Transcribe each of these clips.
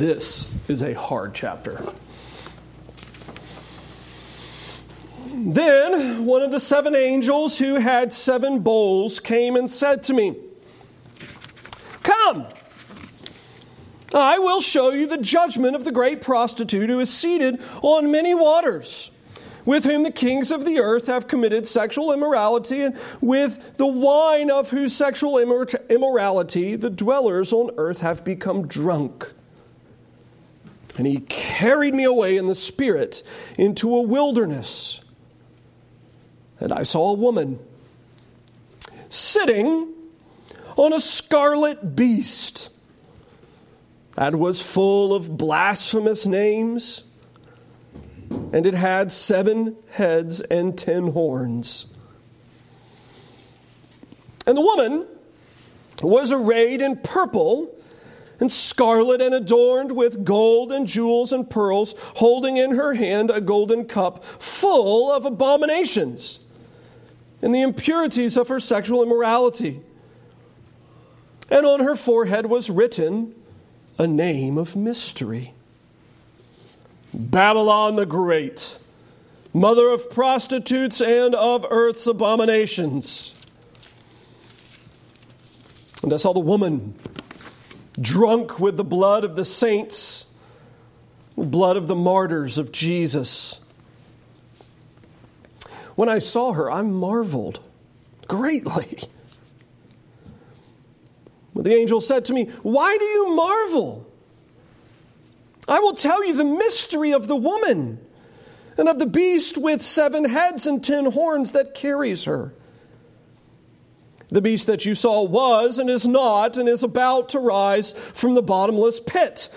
This is a hard chapter. Then one of the seven angels who had seven bowls came and said to me, Come, I will show you the judgment of the great prostitute who is seated on many waters, with whom the kings of the earth have committed sexual immorality, and with the wine of whose sexual immorality the dwellers on earth have become drunk. And he carried me away in the spirit into a wilderness and I saw a woman sitting on a scarlet beast that was full of blasphemous names, and it had seven heads and ten horns. And the woman was arrayed in purple and scarlet and adorned with gold and jewels and pearls, holding in her hand a golden cup full of abominations and the impurities of her sexual immorality. And on her forehead was written a name of mystery Babylon the Great, mother of prostitutes and of earth's abominations. And I saw the woman drunk with the blood of the saints, the blood of the martyrs of Jesus. When I saw her, I marveled greatly. But the angel said to me, Why do you marvel? I will tell you the mystery of the woman and of the beast with seven heads and ten horns that carries her. The beast that you saw was and is not and is about to rise from the bottomless pit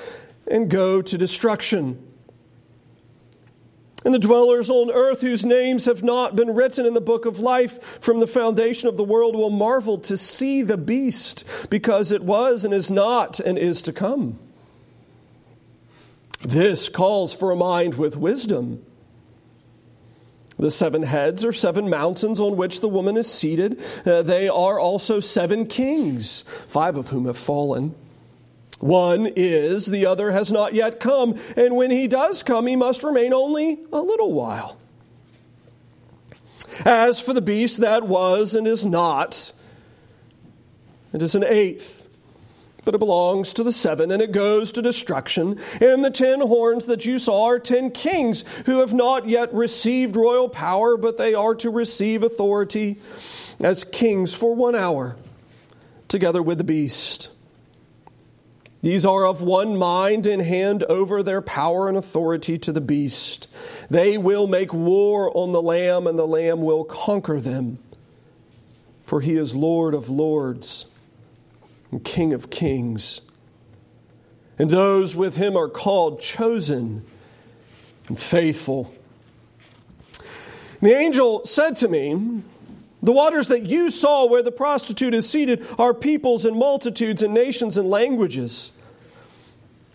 and go to destruction. And the dwellers on earth whose names have not been written in the book of life from the foundation of the world will marvel to see the beast, because it was and is not and is to come. This calls for a mind with wisdom. The seven heads are seven mountains on which the woman is seated. Uh, they are also seven kings, five of whom have fallen. One is, the other has not yet come, and when he does come, he must remain only a little while. As for the beast that was and is not, it is an eighth, but it belongs to the seven, and it goes to destruction. And the ten horns that you saw are ten kings who have not yet received royal power, but they are to receive authority as kings for one hour, together with the beast. These are of one mind and hand over their power and authority to the beast. They will make war on the Lamb, and the Lamb will conquer them. For he is Lord of lords and King of kings. And those with him are called chosen and faithful. The angel said to me, the waters that you saw where the prostitute is seated are peoples and multitudes and nations and languages.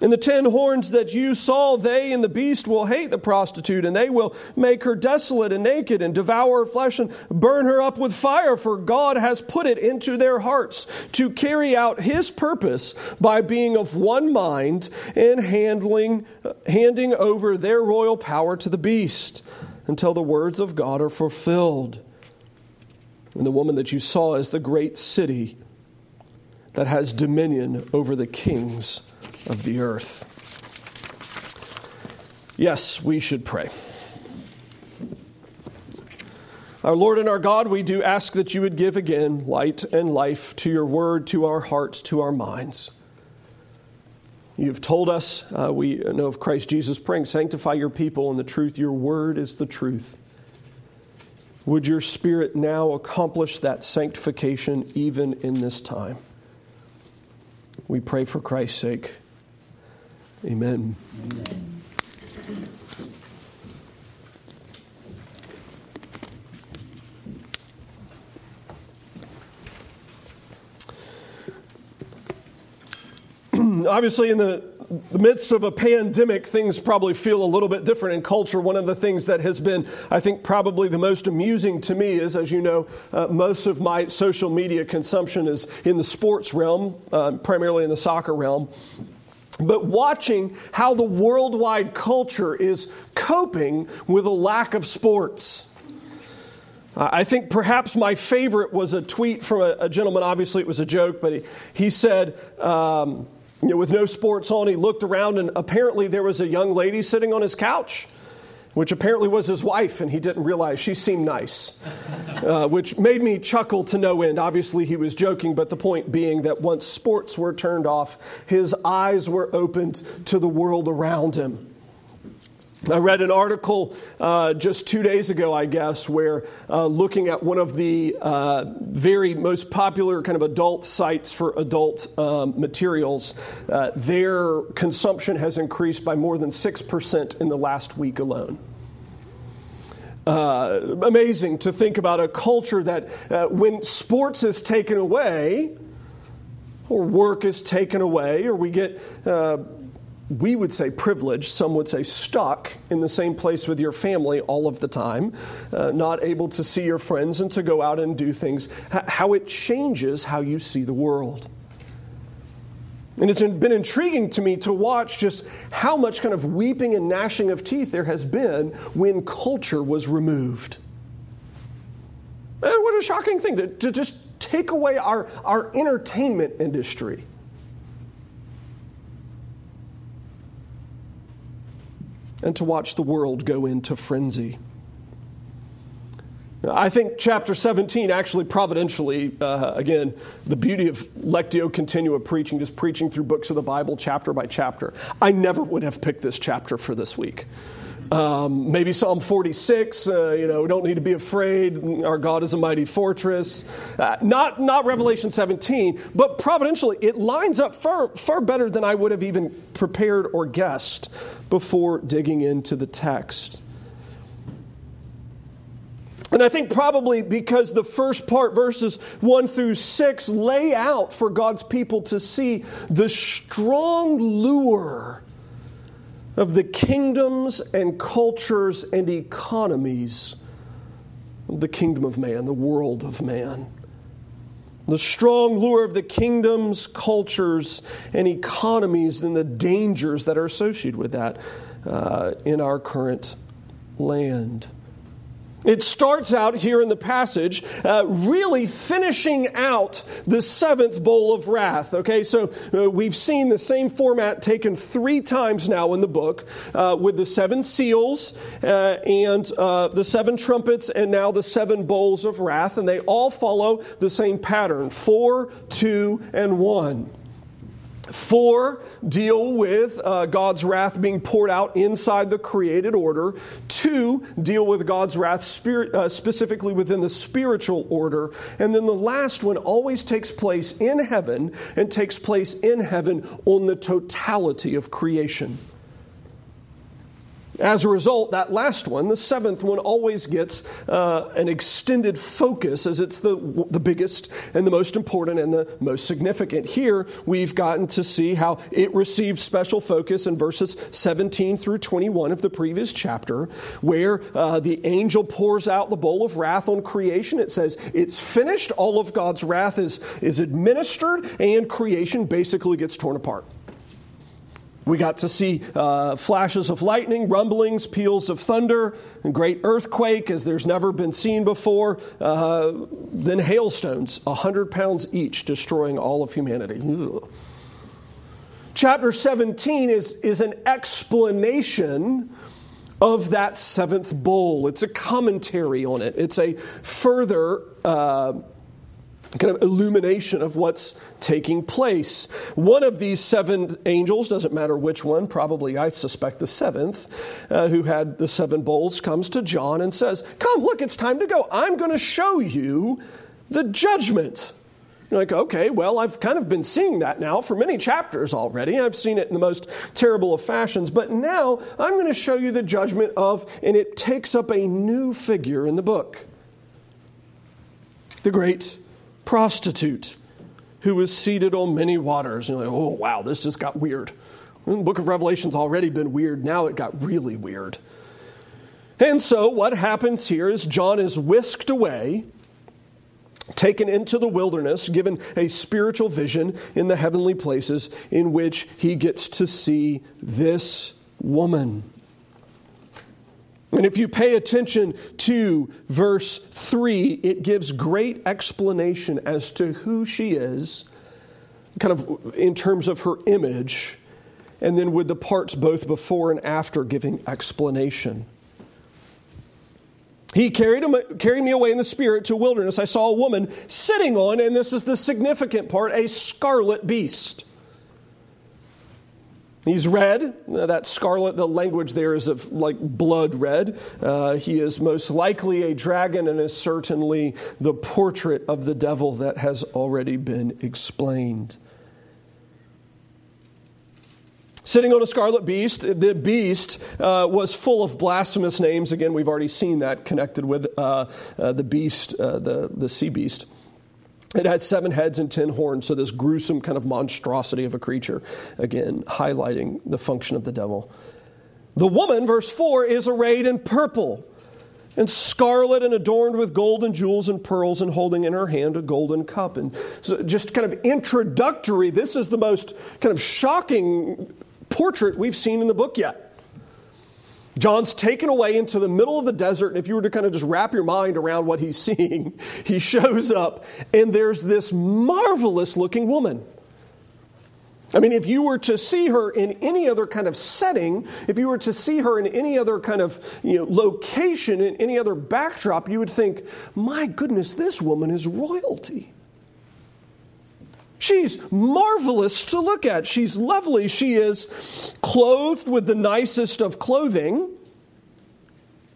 And the ten horns that you saw, they and the beast will hate the prostitute, and they will make her desolate and naked, and devour her flesh, and burn her up with fire, for God has put it into their hearts to carry out his purpose by being of one mind and handling, handing over their royal power to the beast until the words of God are fulfilled. And the woman that you saw is the great city that has dominion over the kings of the earth. Yes, we should pray. Our Lord and our God, we do ask that you would give again light and life to your word, to our hearts, to our minds. You've told us, uh, we know of Christ Jesus praying, sanctify your people in the truth. Your word is the truth. Would your spirit now accomplish that sanctification even in this time? We pray for Christ's sake. Amen. Amen. Obviously, in the the midst of a pandemic, things probably feel a little bit different in culture. One of the things that has been, I think, probably the most amusing to me is, as you know, uh, most of my social media consumption is in the sports realm, uh, primarily in the soccer realm. but watching how the worldwide culture is coping with a lack of sports. I think perhaps my favorite was a tweet from a, a gentleman. Obviously, it was a joke, but he, he said, um, you know, with no sports on, he looked around and apparently there was a young lady sitting on his couch which apparently was his wife, and he didn't realize she seemed nice, uh, which made me chuckle to no end. Obviously, he was joking, but the point being that once sports were turned off, his eyes were opened to the world around him. I read an article uh, just two days ago, I guess, where uh, looking at one of the uh, very most popular kind of adult sites for adult um, materials, uh, their consumption has increased by more than 6% in the last week alone. Uh, amazing to think about a culture that when sports is taken away, or work is taken away, or we get we would say privileged, some would say stuck in the same place with your family all of the time, uh, not able to see your friends and to go out and do things, how it changes how you see the world. And it's been intriguing to me to watch just how much kind of weeping and gnashing of teeth there has been when culture was removed. And what a shocking thing to, to just take away our, our entertainment industry. And to watch the world go into frenzy. I think chapter 17 actually providentially, uh, again, the beauty of Lectio Continua preaching, just preaching through books of the Bible chapter by chapter. I never would have picked this chapter for this week. Um, maybe Psalm 46, uh, you know, we don't need to be afraid. Our God is a mighty fortress. Uh, not, not Revelation 17, but providentially, it lines up far, far better than I would have even prepared or guessed before digging into the text. And I think probably because the first part, verses 1 through 6, lay out for God's people to see the strong lure of the kingdoms and cultures and economies of the kingdom of man, the world of man. The strong lure of the kingdoms, cultures, and economies, and the dangers that are associated with that uh, in our current land. It starts out here in the passage, uh, really finishing out the seventh bowl of wrath. Okay, so uh, we've seen the same format taken three times now in the book uh, with the seven seals uh, and uh, the seven trumpets and now the seven bowls of wrath, and they all follow the same pattern four, two, and one. Four deal with uh, God's wrath being poured out inside the created order. Two deal with God's wrath spirit, uh, specifically within the spiritual order. And then the last one always takes place in heaven and takes place in heaven on the totality of creation. As a result, that last one, the seventh one, always gets uh, an extended focus as it's the, the biggest and the most important and the most significant. Here, we've gotten to see how it received special focus in verses 17 through 21 of the previous chapter, where uh, the angel pours out the bowl of wrath on creation. It says it's finished, all of God's wrath is, is administered, and creation basically gets torn apart. We got to see uh, flashes of lightning, rumblings, peals of thunder, and great earthquake as there's never been seen before. Uh, then hailstones, 100 pounds each, destroying all of humanity. Ugh. Chapter 17 is, is an explanation of that seventh bowl. It's a commentary on it, it's a further. Uh, kind of illumination of what's taking place. One of these seven angels, doesn't matter which one, probably I suspect the seventh, uh, who had the seven bowls, comes to John and says, Come, look, it's time to go. I'm going to show you the judgment. You're like, okay, well, I've kind of been seeing that now for many chapters already. I've seen it in the most terrible of fashions, but now I'm going to show you the judgment of, and it takes up a new figure in the book the great prostitute who was seated on many waters. And you're like, oh, wow, this just got weird. the book of Revelation's already been weird. Now it got really weird. And so what happens here is John is whisked away taken into the wilderness, given a spiritual vision in the heavenly places in which he gets to see this woman. And if you pay attention to verse 3, it gives great explanation as to who she is, kind of in terms of her image, and then with the parts both before and after giving explanation. He carried, him, carried me away in the spirit to wilderness. I saw a woman sitting on, and this is the significant part, a scarlet beast. He's red. That scarlet, the language there is of like blood red. Uh, he is most likely a dragon and is certainly the portrait of the devil that has already been explained. Sitting on a scarlet beast, the beast uh, was full of blasphemous names. Again, we've already seen that connected with uh, uh, the beast, uh, the, the sea beast. It had seven heads and ten horns, so this gruesome kind of monstrosity of a creature, again, highlighting the function of the devil. The woman, verse 4, is arrayed in purple and scarlet and adorned with gold and jewels and pearls and holding in her hand a golden cup. And so just kind of introductory, this is the most kind of shocking portrait we've seen in the book yet. John's taken away into the middle of the desert, and if you were to kind of just wrap your mind around what he's seeing, he shows up, and there's this marvelous looking woman. I mean, if you were to see her in any other kind of setting, if you were to see her in any other kind of you know, location, in any other backdrop, you would think, my goodness, this woman is royalty. She's marvelous to look at. She's lovely. She is clothed with the nicest of clothing,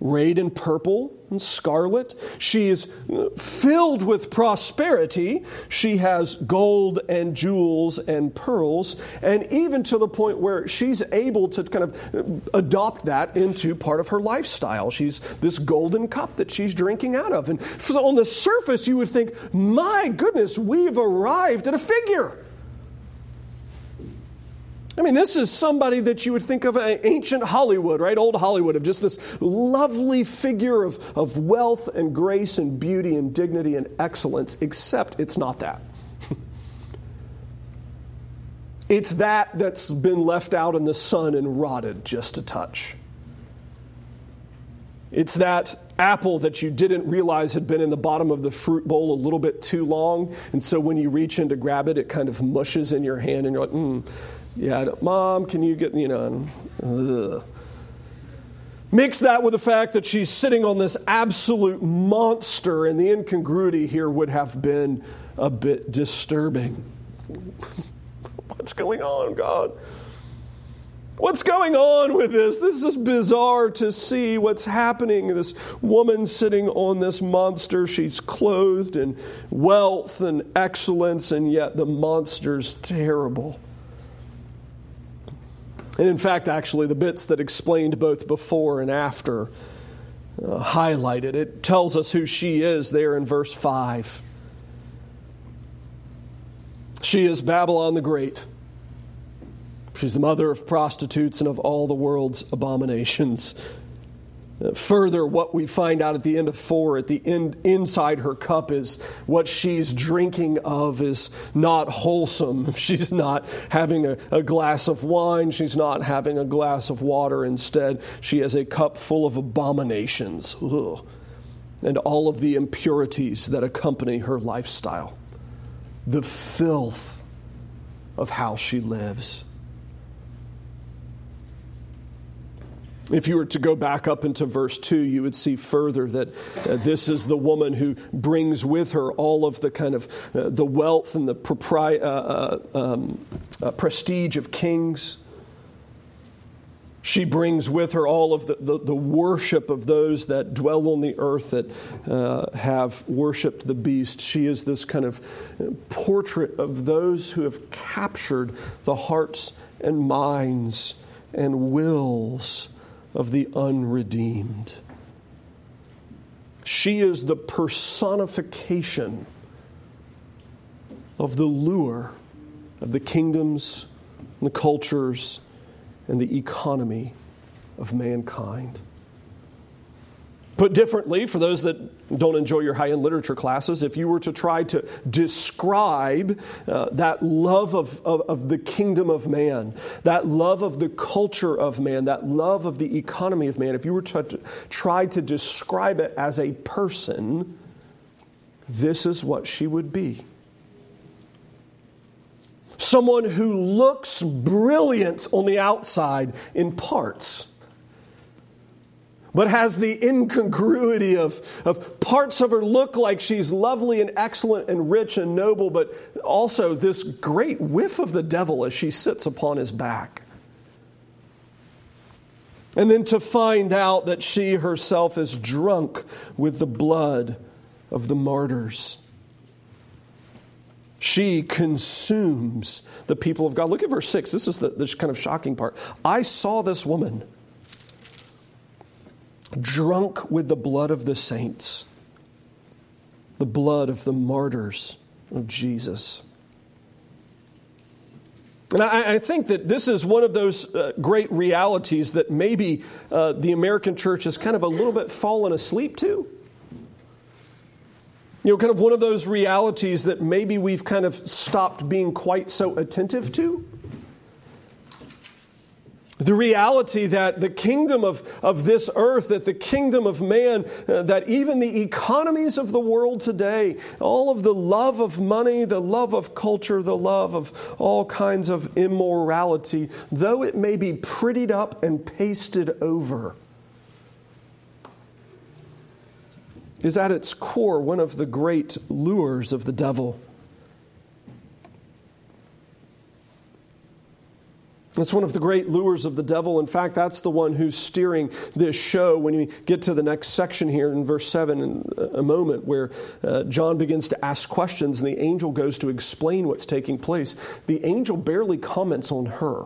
arrayed in purple and scarlet. She is filled with prosperity. She has gold and jewels and pearls, and even to the point where she's able to kind of adopt that into part of her lifestyle. She's this golden cup that she's drinking out of. And so on the surface, you would think, my goodness, we've arrived at a figure. I mean, this is somebody that you would think of an ancient Hollywood, right? Old Hollywood, of just this lovely figure of, of wealth and grace and beauty and dignity and excellence, except it's not that. it's that that's been left out in the sun and rotted just a touch. It's that apple that you didn't realize had been in the bottom of the fruit bowl a little bit too long. And so when you reach in to grab it, it kind of mushes in your hand, and you're like, hmm yeah, mom, can you get, you know, ugh. Mix that with the fact that she's sitting on this absolute monster, and the incongruity here would have been a bit disturbing. What's going on, God? What's going on with this? This is bizarre to see what's happening. This woman sitting on this monster, she's clothed in wealth and excellence, and yet the monster's terrible. And in fact, actually, the bits that explained both before and after uh, highlighted. It tells us who she is there in verse 5. She is Babylon the Great. She's the mother of prostitutes and of all the world's abominations. Further, what we find out at the end of four, at the end, inside her cup, is what she's drinking of is not wholesome. She's not having a, a glass of wine. She's not having a glass of water. Instead, she has a cup full of abominations Ugh. and all of the impurities that accompany her lifestyle, the filth of how she lives. If you were to go back up into verse 2, you would see further that uh, this is the woman who brings with her all of the kind of uh, the wealth and the propri- uh, uh um, uh, prestige of kings. She brings with her all of the, the, the, worship of those that dwell on the earth that uh, have worshiped the beast. She is this kind of portrait of those who have captured the hearts and minds and wills of the unredeemed. She is the personification of the lure of the kingdoms, the cultures, and the economy of mankind. Put differently, for those that don't enjoy your high end literature classes, if you were to try to describe uh, that love of, of, of, the kingdom of man, that love of the culture of man, that love of the economy of man, if you were to, to try to describe it as a person, this is what she would be. Someone who looks brilliant on the outside in parts but has the incongruity of, of parts of her look like she's lovely and excellent and rich and noble, but also this great whiff of the devil as she sits upon his back. And then to find out that she herself is drunk with the blood of the martyrs. She consumes the people of God. Look at verse 6. This is the this kind of shocking part. I saw this woman drunk with the blood of the saints, the blood of the martyrs of Jesus. And I, I, think that this is one of those uh, great realities that maybe uh, the American church has kind of a little bit fallen asleep to. You know, kind of one of those realities that maybe we've kind of stopped being quite so attentive to. The reality that the kingdom of, of this earth, that the kingdom of man, uh, that even the economies of the world today, all of the love of money, the love of culture, the love of all kinds of immorality, though it may be prettied up and pasted over, is at its core one of the great lures of the devil. That's one of the great lures of the devil. In fact, that's the one who's steering this show when we get to the next section here in verse 7 in a moment, where uh, John begins to ask questions and the angel goes to explain what's taking place. The angel barely comments on her,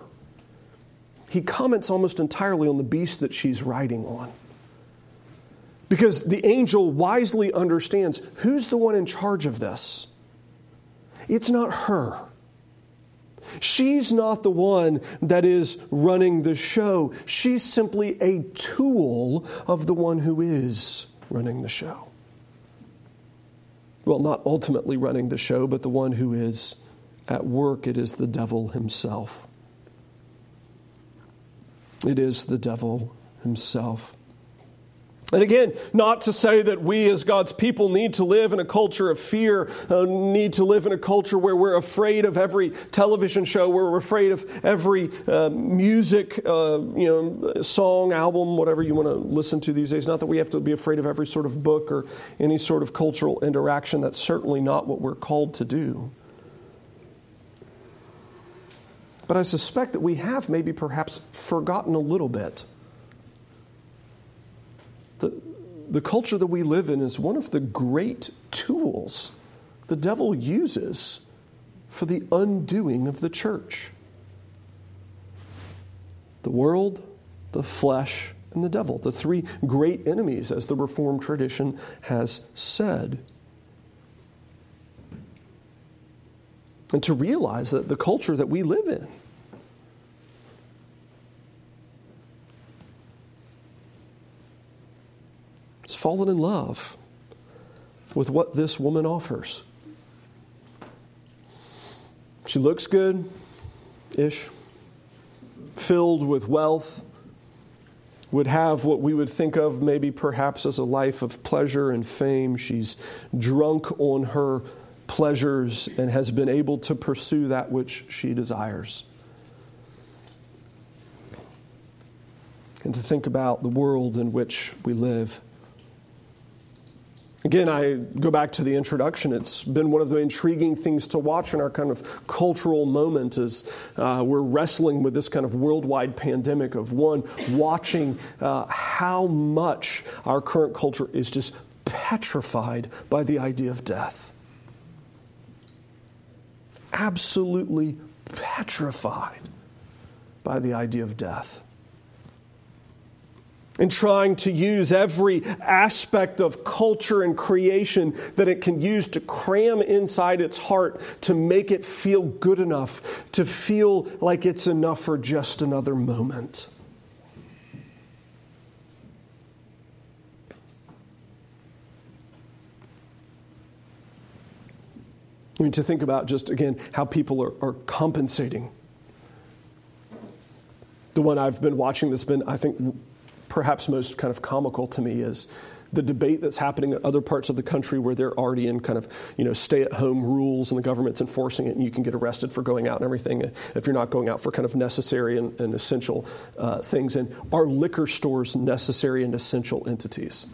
he comments almost entirely on the beast that she's riding on. Because the angel wisely understands who's the one in charge of this. It's not her. She's not the one that is running the show. She's simply a tool of the one who is running the show. Well, not ultimately running the show, but the one who is at work. It is the devil himself. It is the devil himself. And again, not to say that we as God's people need to live in a culture of fear, uh, need to live in a culture where we're afraid of every television show, where we're afraid of every uh, music, uh, you know, song, album, whatever you want to listen to these days. Not that we have to be afraid of every sort of book or any sort of cultural interaction. That's certainly not what we're called to do. But I suspect that we have maybe perhaps forgotten a little bit the, the culture that we live in is one of the great tools the devil uses for the undoing of the church. The world, the flesh, and the devil, the three great enemies, as the Reformed tradition has said. And to realize that the culture that we live in fallen in love with what this woman offers. She looks good ish, filled with wealth, would have what we would think of maybe perhaps as a life of pleasure and fame. She's drunk on her pleasures and has been able to pursue that which she desires. And to think about the world in which we live. Again, I go back to the introduction. It's been one of the intriguing things to watch in our kind of cultural moment as uh, we're wrestling with this kind of worldwide pandemic of one, watching uh, how much our current culture is just petrified by the idea of death. Absolutely petrified by the idea of death and trying to use every aspect of culture and creation that it can use to cram inside its heart to make it feel good enough, to feel like it's enough for just another moment. I mean, to think about just again how people are, are compensating the one I've been watching that's been, I think, perhaps most kind of comical to me is the debate that's happening in other parts of the country where they're already in kind of you know stay at home rules and the government's enforcing it and you can get arrested for going out and everything if you're not going out for kind of necessary and, and essential uh, things and are liquor stores necessary and essential entities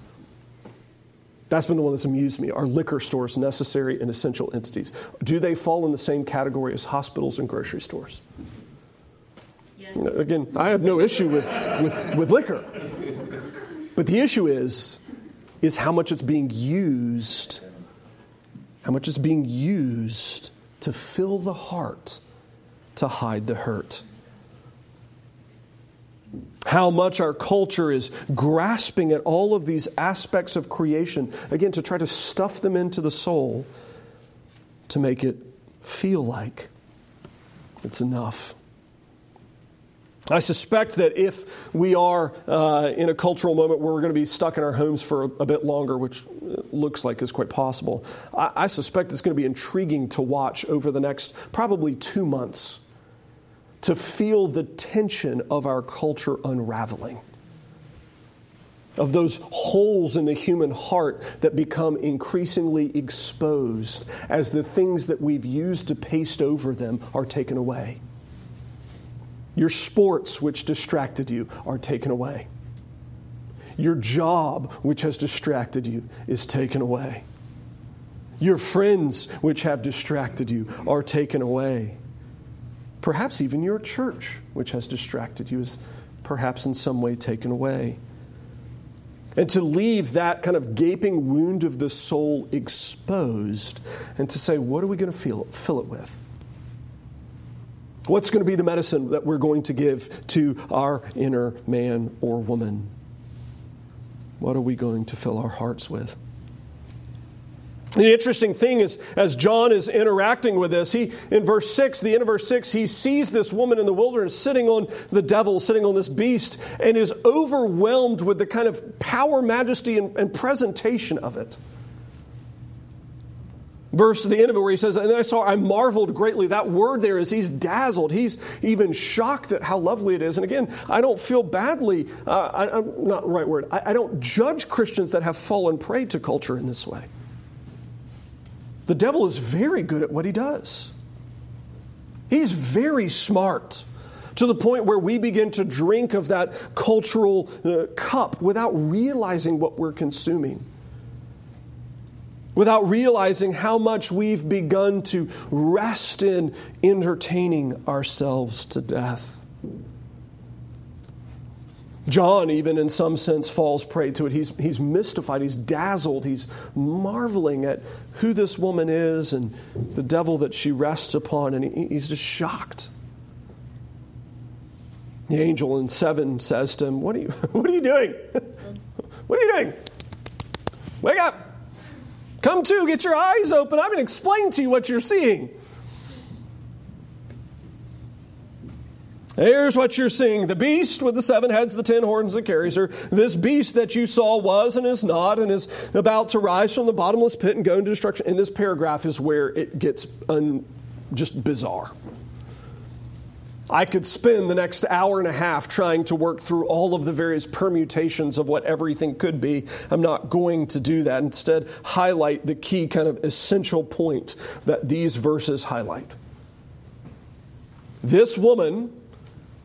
that's been the one that's amused me. Are liquor stores necessary and essential entities? Do they fall in the same category as hospitals and grocery stores? Again, I have no issue with, with, with liquor. But the issue is, is how much it's being used, how much it's being used to fill the heart to hide the hurt how much our culture is grasping at all of these aspects of creation, again, to try to stuff them into the soul to make it feel like it's enough. I suspect that if we are uh, in a cultural moment where we're going to be stuck in our homes for a, a bit longer, which looks like is quite possible, I, I suspect it's going to be intriguing to watch over the next probably two months to feel the tension of our culture unraveling. Of those holes in the human heart that become increasingly exposed as the things that we've used to paste over them are taken away. Your sports, which distracted you, are taken away. Your job, which has distracted you, is taken away. Your friends, which have distracted you, are taken away. Perhaps even your church, which has distracted you, is perhaps in some way taken away. And to leave that kind of gaping wound of the soul exposed and to say, what are we going to fill, it with? What's going to be the medicine that we're going to give to our inner man or woman? What are we going to fill our hearts with? The interesting thing is, as John is interacting with this, he, in verse 6, the end of verse 6, he sees this woman in the wilderness sitting on the devil, sitting on this beast, and is overwhelmed with the kind of power, majesty, and, and presentation of it. Verse the end of it where he says, And I saw, I marveled greatly. That word there is he's dazzled. He's even shocked at how lovely it is. And again, I don't feel badly, uh, I, am not right word, I, I don't judge Christians that have fallen prey to culture in this way. The devil is very good at what he does. He's very smart to the point where we begin to drink of that cultural uh, cup without realizing what we're consuming. Without realizing how much we've begun to rest in entertaining ourselves to death. John, even in some sense, falls prey to it. He's, he's mystified, he's dazzled, he's marveling at who this woman is and the devil that she rests upon, and he, he's just shocked. The angel in 7 says to him, What are you, what are you doing? what are you doing? Wake up! Come to, get your eyes open. I'm going to explain to you what you're seeing. Here's what you're seeing the beast with the seven heads, the ten horns that carries her. This beast that you saw was and is not and is about to rise from the bottomless pit and go into destruction. And this paragraph is where it gets un, just bizarre. I could spend the next hour and a half trying to work through all of the various permutations of what everything could be. I'm not going to do that. Instead, highlight the key kind of essential point that these verses highlight. This woman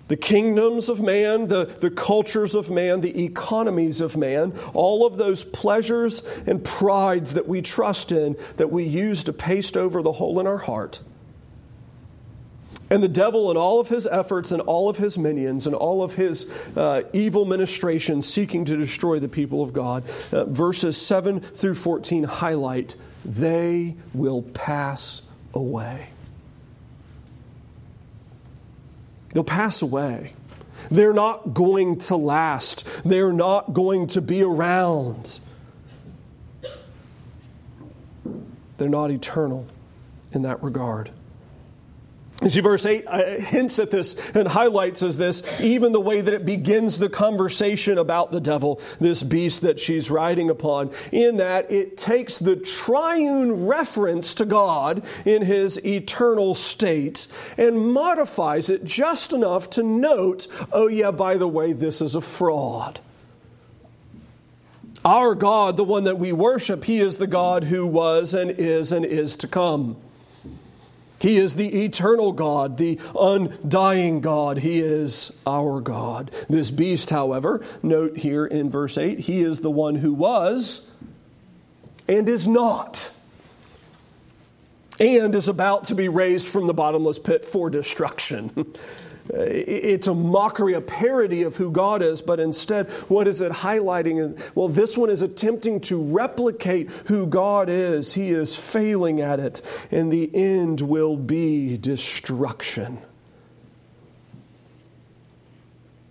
the kingdoms of man, the, the cultures of man, the economies of man, all of those pleasures and prides that we trust in, that we use to paste over the hole in our heart. And the devil and all of his efforts and all of his minions and all of his uh, evil ministrations seeking to destroy the people of God. Uh, verses 7 through 14 highlight they will pass away. They'll pass away. They're not going to last. They're not going to be around. They're not eternal in that regard. See, verse 8 uh, hints at this and highlights as this, even the way that it begins the conversation about the devil, this beast that she's riding upon, in that it takes the triune reference to God in his eternal state and modifies it just enough to note, oh, yeah, by the way, this is a fraud. Our God, the one that we worship, he is the God who was and is and is to come. He is the eternal God, the undying God. He is our God. This beast, however, note here in verse 8, he is the one who was and is not, and is about to be raised from the bottomless pit for destruction. It's a mockery, a parody of who God is, but instead, what is it highlighting? Well, this one is attempting to replicate who God is. He is failing at it, and the end will be destruction.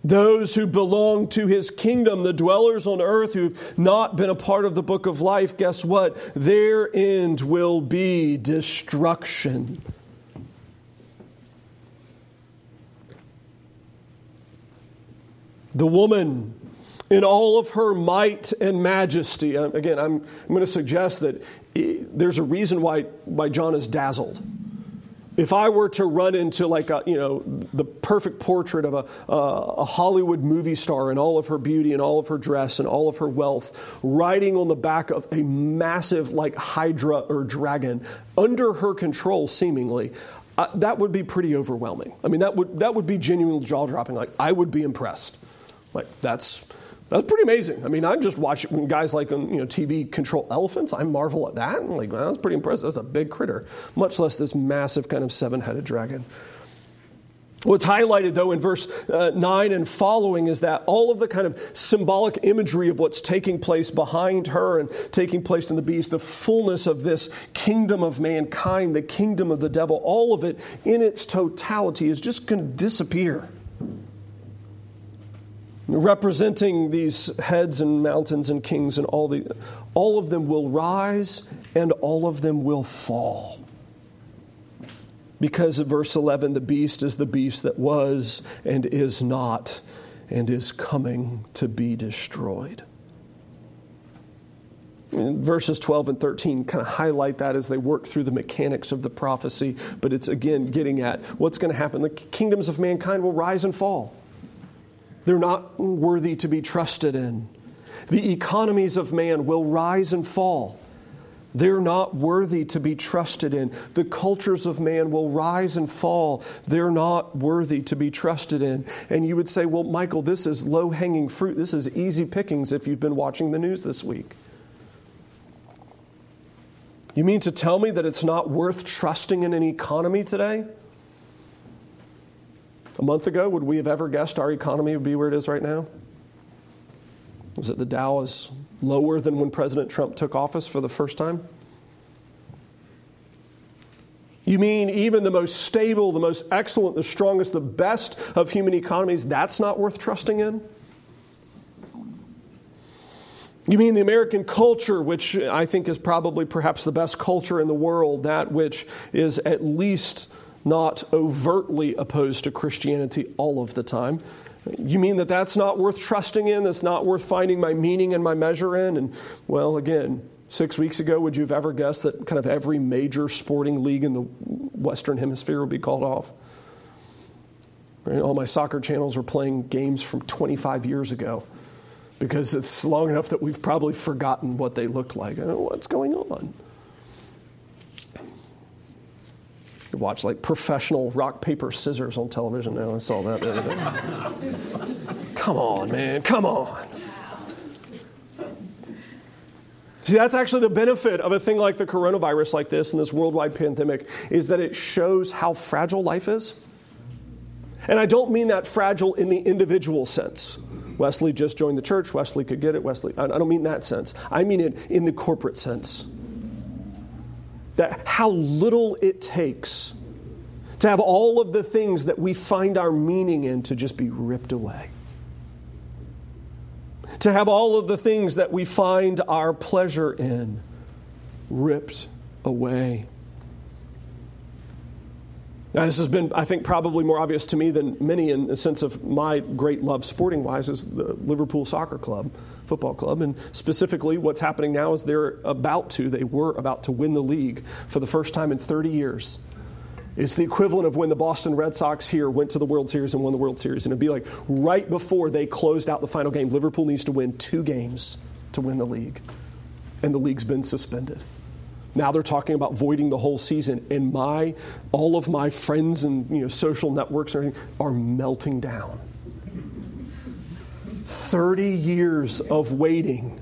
Those who belong to his kingdom, the dwellers on earth who've not been a part of the book of life, guess what? Their end will be destruction. The woman, in all of her might and majesty, uh, again, I'm, I'm going to suggest that there's a reason why, why John is dazzled. If I were to run into like a, you know the perfect portrait of a, a Hollywood movie star in all of her beauty and all of her dress and all of her wealth, riding on the back of a massive like hydra or dragon under her control, seemingly, uh, that would be pretty overwhelming. I mean, that would that would be genuinely jaw dropping. Like I would be impressed. Like that's that's pretty amazing. I mean, I'm just watching guys like on you know TV control elephants. I marvel at that. I'm like, well, that's pretty impressive. That's a big critter, much less this massive kind of seven-headed dragon. What's highlighted, though, in verse uh, 9 and following is that all of the kind of symbolic imagery of what's taking place behind her and taking place in the beast, the fullness of this kingdom of mankind, the kingdom of the devil, all of it in its totality is just going to disappear representing these heads and mountains and kings and all the all of them will rise and all of them will fall. Because of verse 11 the beast is the beast that was and is not and is coming to be destroyed. And verses 12 and 13 kind of highlight that as they work through the mechanics of the prophecy but it's again getting at what's going to happen. The kingdoms of mankind will rise and fall they're not worthy to be trusted in. The economies of man will rise and fall. They're not worthy to be trusted in. The cultures of man will rise and fall. They're not worthy to be trusted in. And you would say, well, Michael, this is low hanging fruit. This is easy pickings if you've been watching the news this week. You mean to tell me that it's not worth trusting in an economy today? A month ago, would we have ever guessed our economy would be where it is right now? Was it the Dow is lower than when President Trump took office for the first time? You mean even the most stable, the most excellent, the strongest, the best of human economies, that's not worth trusting in? You mean the American culture, which I think is probably perhaps the best culture in the world, that which is at least not overtly opposed to Christianity all of the time. You mean that that's not worth trusting in? That's not worth finding my meaning and my measure in? And, well, again, six weeks ago, would you have ever guessed that kind of every major sporting league in the Western Hemisphere would be called off? Right? All my soccer channels are playing games from 25 years ago because it's long enough that we've probably forgotten what they looked like. Uh, what's going on? You watch like professional rock, paper, scissors on television now. I saw that the other day. Come on, man. Come on. See, that's actually the benefit of a thing like the coronavirus, like this, and this worldwide pandemic, is that it shows how fragile life is. And I don't mean that fragile in the individual sense. Wesley just joined the church. Wesley could get it. Wesley, I don't mean that sense. I mean it in the corporate sense that how little it takes to have all of the things that we find our meaning in to just be ripped away. To have all of the things that we find our pleasure in ripped away. Now, this has been, I think, probably more obvious to me than many in the sense of my great love sporting wise is the Liverpool Soccer Club, football club. And specifically, what's happening now is they're about to, they were about to win the league for the first time in 30 years. It's the equivalent of when the Boston Red Sox here went to the World Series and won the World Series. And it'd be like right before they closed out the final game, Liverpool needs to win two games to win the league. And the league's been suspended. Now they're talking about voiding the whole season, and my all of my friends and you know, social networks and everything are melting down. 30 years of waiting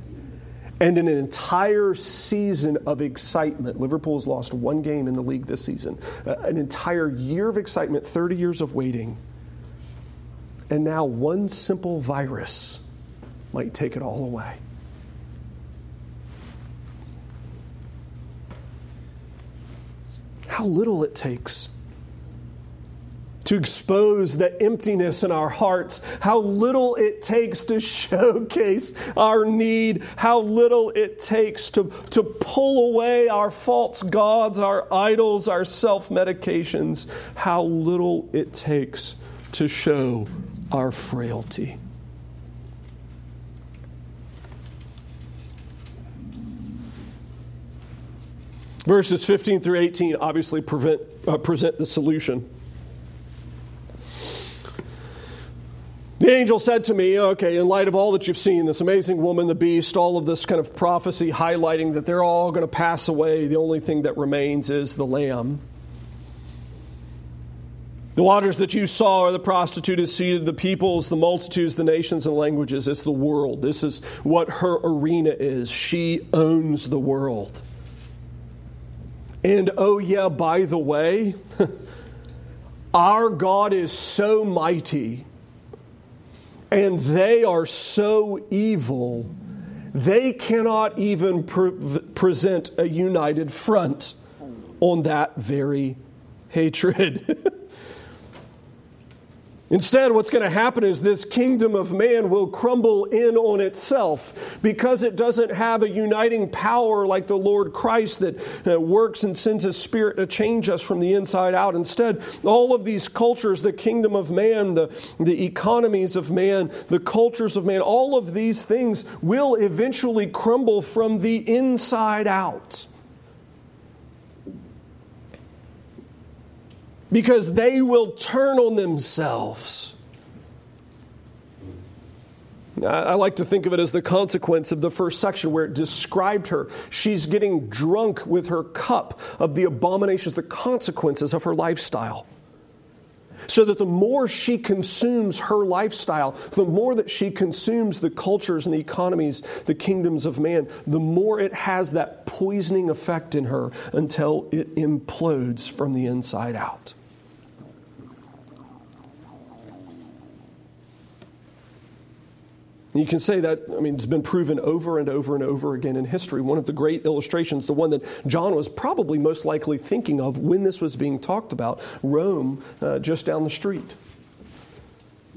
and an entire season of excitement. Liverpool has lost one game in the league this season. Uh, an entire year of excitement, 30 years of waiting. And now one simple virus might take it all away. How little it takes to expose the emptiness in our hearts, how little it takes to showcase our need, how little it takes to, to pull away our false gods, our idols, our self medications, how little it takes to show our frailty. Verses 15 through 18 obviously prevent, uh, present the solution. The angel said to me, okay, in light of all that you've seen, this amazing woman, the beast, all of this kind of prophecy highlighting that they're all going to pass away, the only thing that remains is the Lamb. The waters that you saw are the prostituted seated, the peoples, the multitudes, the nations, and languages. It's the world. This is what her arena is. She owns the world. And oh, yeah, by the way, our God is so mighty and they are so evil, they cannot even pre- present a united front on that very hatred. Instead, what's going to happen is this kingdom of man will crumble in on itself because it doesn't have a uniting power like the Lord Christ that works and sends His Spirit to change us from the inside out. Instead, all of these cultures, the kingdom of man, the, the economies of man, the cultures of man, all of these things will eventually crumble from the inside out. Because they will turn on themselves. I like to think of it as the consequence of the first section where it described her. She's getting drunk with her cup of the abominations, the consequences of her lifestyle. So that the more she consumes her lifestyle, the more that she consumes the cultures and the economies, the kingdoms of man, the more it has that poisoning effect in her until it implodes from the inside out. You can say that, I mean, it's been proven over and over and over again in history. One of the great illustrations, the one that John was probably most likely thinking of when this was being talked about, Rome, uh, just down the street.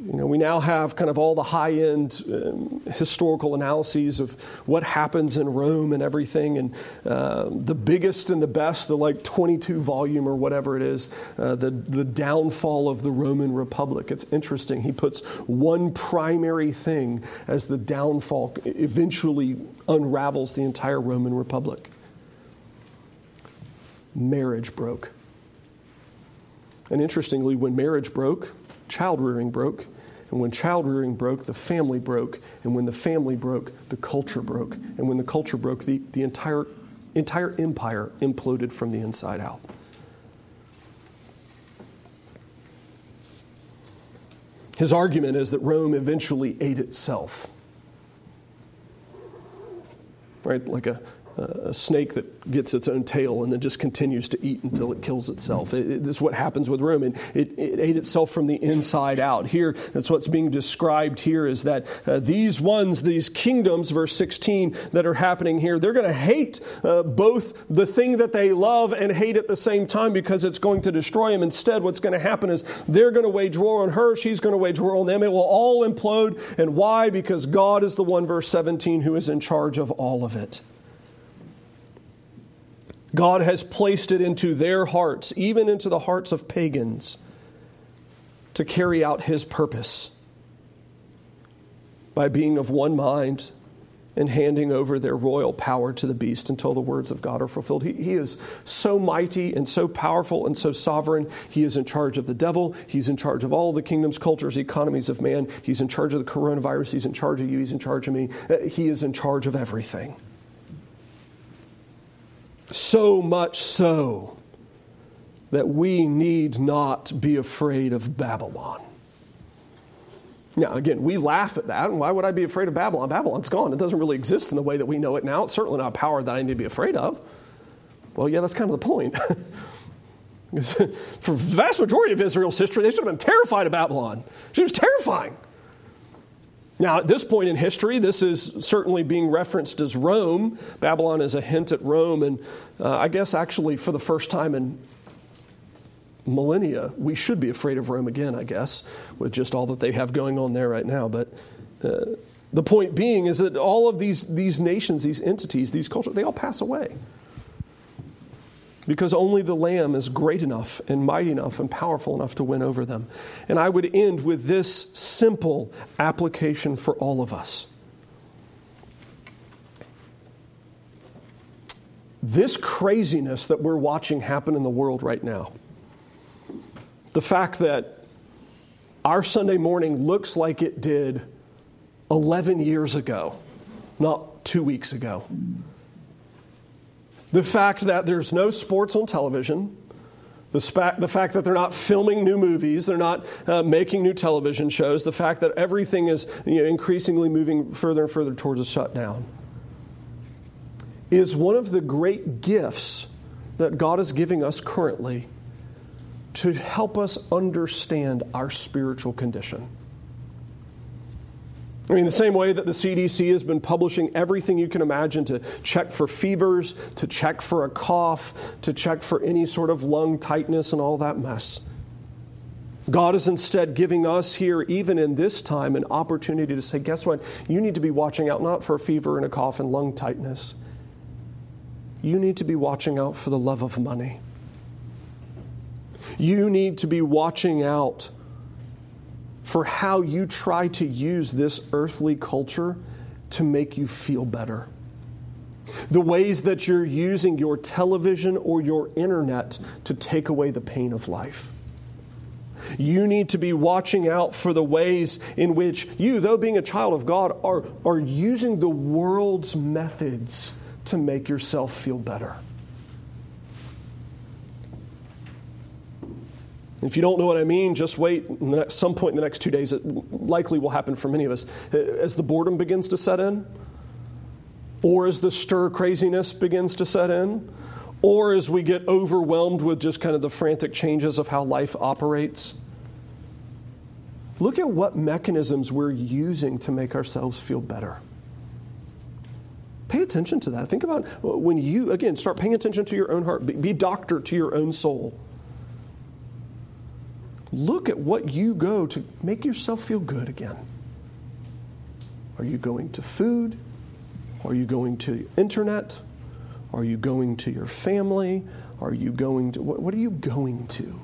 You know, we now have kind of all the high end um, historical analyses of what happens in Rome and everything. And uh, the biggest and the best, the like 22 volume or whatever it is, uh, the, the downfall of the Roman Republic. It's interesting. He puts one primary thing as the downfall, eventually unravels the entire Roman Republic. Marriage broke. And interestingly, when marriage broke, child rearing broke. And when child rearing broke, the family broke. And when the family broke, the culture broke. And when the culture broke, the, the entire, entire empire imploded from the inside out. His argument is that Rome eventually ate itself. Right? Like a, a snake that gets its own tail and then just continues to eat until it kills itself. It, it, this is what happens with Rome. And it, it, ate itself from the inside out. Here, that's what's being described here is that uh, these ones, these kingdoms, verse 16, that are happening here, they're going to hate uh, both the thing that they love and hate at the same time because it's going to destroy them. Instead, what's going to happen is they're going to wage war on her, she's going to wage war on them. It will all implode. And why? Because God is the one, verse 17, who is in charge of all of it. God has placed it into their hearts, even into the hearts of pagans, to carry out his purpose by being of one mind and handing over their royal power to the beast until the words of God are fulfilled. He, he, is so mighty and so powerful and so sovereign. He is in charge of the devil. He's in charge of all the kingdoms, cultures, economies of man. He's in charge of the coronavirus. He's in charge of you. He's in charge of me. Uh, he is in charge of everything. So much so that we need not be afraid of Babylon. Now, again, we laugh at that. Why would I be afraid of Babylon? Babylon's gone. It doesn't really exist in the way that we know it now. It's certainly not a power that I need to be afraid of. Well, yeah, that's kind of the point. For the vast majority of Israel's history, they should have been terrified of Babylon. She was terrifying. Now, at this point in history, this is certainly being referenced as Rome. Babylon is a hint at Rome, and uh, I guess actually for the first time in millennia, we should be afraid of Rome again, I guess, with just all that they have going on there right now. But uh, the point being is that all of these, these nations, these entities, these cultures, they all pass away. Because only the Lamb is great enough and mighty enough and powerful enough to win over them. And I would end with this simple application for all of us. This craziness that we're watching happen in the world right now the fact that our Sunday morning looks like it did 11 years ago, not two weeks ago. The fact that there's no sports on television, the, spa- the fact that they're not filming new movies, they're not uh, making new television shows, the fact that everything is you know, increasingly moving further and further towards a shutdown is one of the great gifts that God is giving us currently to help us understand our spiritual condition. I mean, the same way that the CDC has been publishing everything you can imagine to check for fevers, to check for a cough, to check for any sort of lung tightness and all that mess. God is instead giving us here, even in this time, an opportunity to say, guess what? You need to be watching out not for a fever and a cough and lung tightness. You need to be watching out for the love of money. You need to be watching out for how you try to use this earthly culture to make you feel better. The ways that you're using your television or your internet to take away the pain of life. You need to be watching out for the ways in which you, though being a child of God, are, are using the world's methods to make yourself feel better. If you don't know what I mean, just wait. At some point in the next two days, it likely will happen for many of us. As the boredom begins to set in, or as the stir craziness begins to set in, or as we get overwhelmed with just kind of the frantic changes of how life operates. Look at what mechanisms we're using to make ourselves feel better. Pay attention to that. Think about when you, again, start paying attention to your own heart. Be doctor to your own soul. Look at what you go to make yourself feel good again. Are you going to food? Are you going to internet? Are you going to your family? Are you going to, what, what are you going to?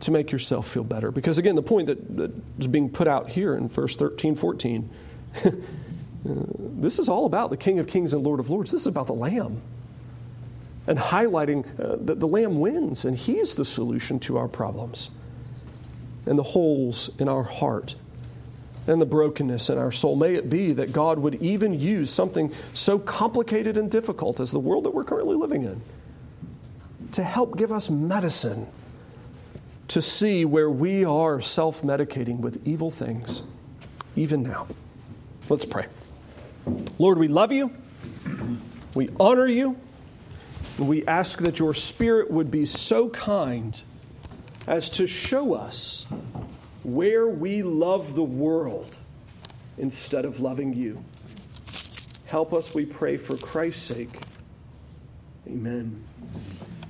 To make yourself feel better. Because again, the point that, that is being put out here in verse 13, 14, uh, this is all about the King of Kings and Lord of Lords. This is about the Lamb and highlighting uh, that the Lamb wins and He's the solution to our problems and the holes in our heart and the brokenness in our soul. May it be that God would even use something so complicated and difficult as the world that we're currently living in to help give us medicine to see where we are self medicating with evil things, even now. Let's pray. Lord, we love you, we honor you. We ask that your Spirit would be so kind as to show us where we love the world instead of loving you. Help us, we pray, for Christ's sake. Amen.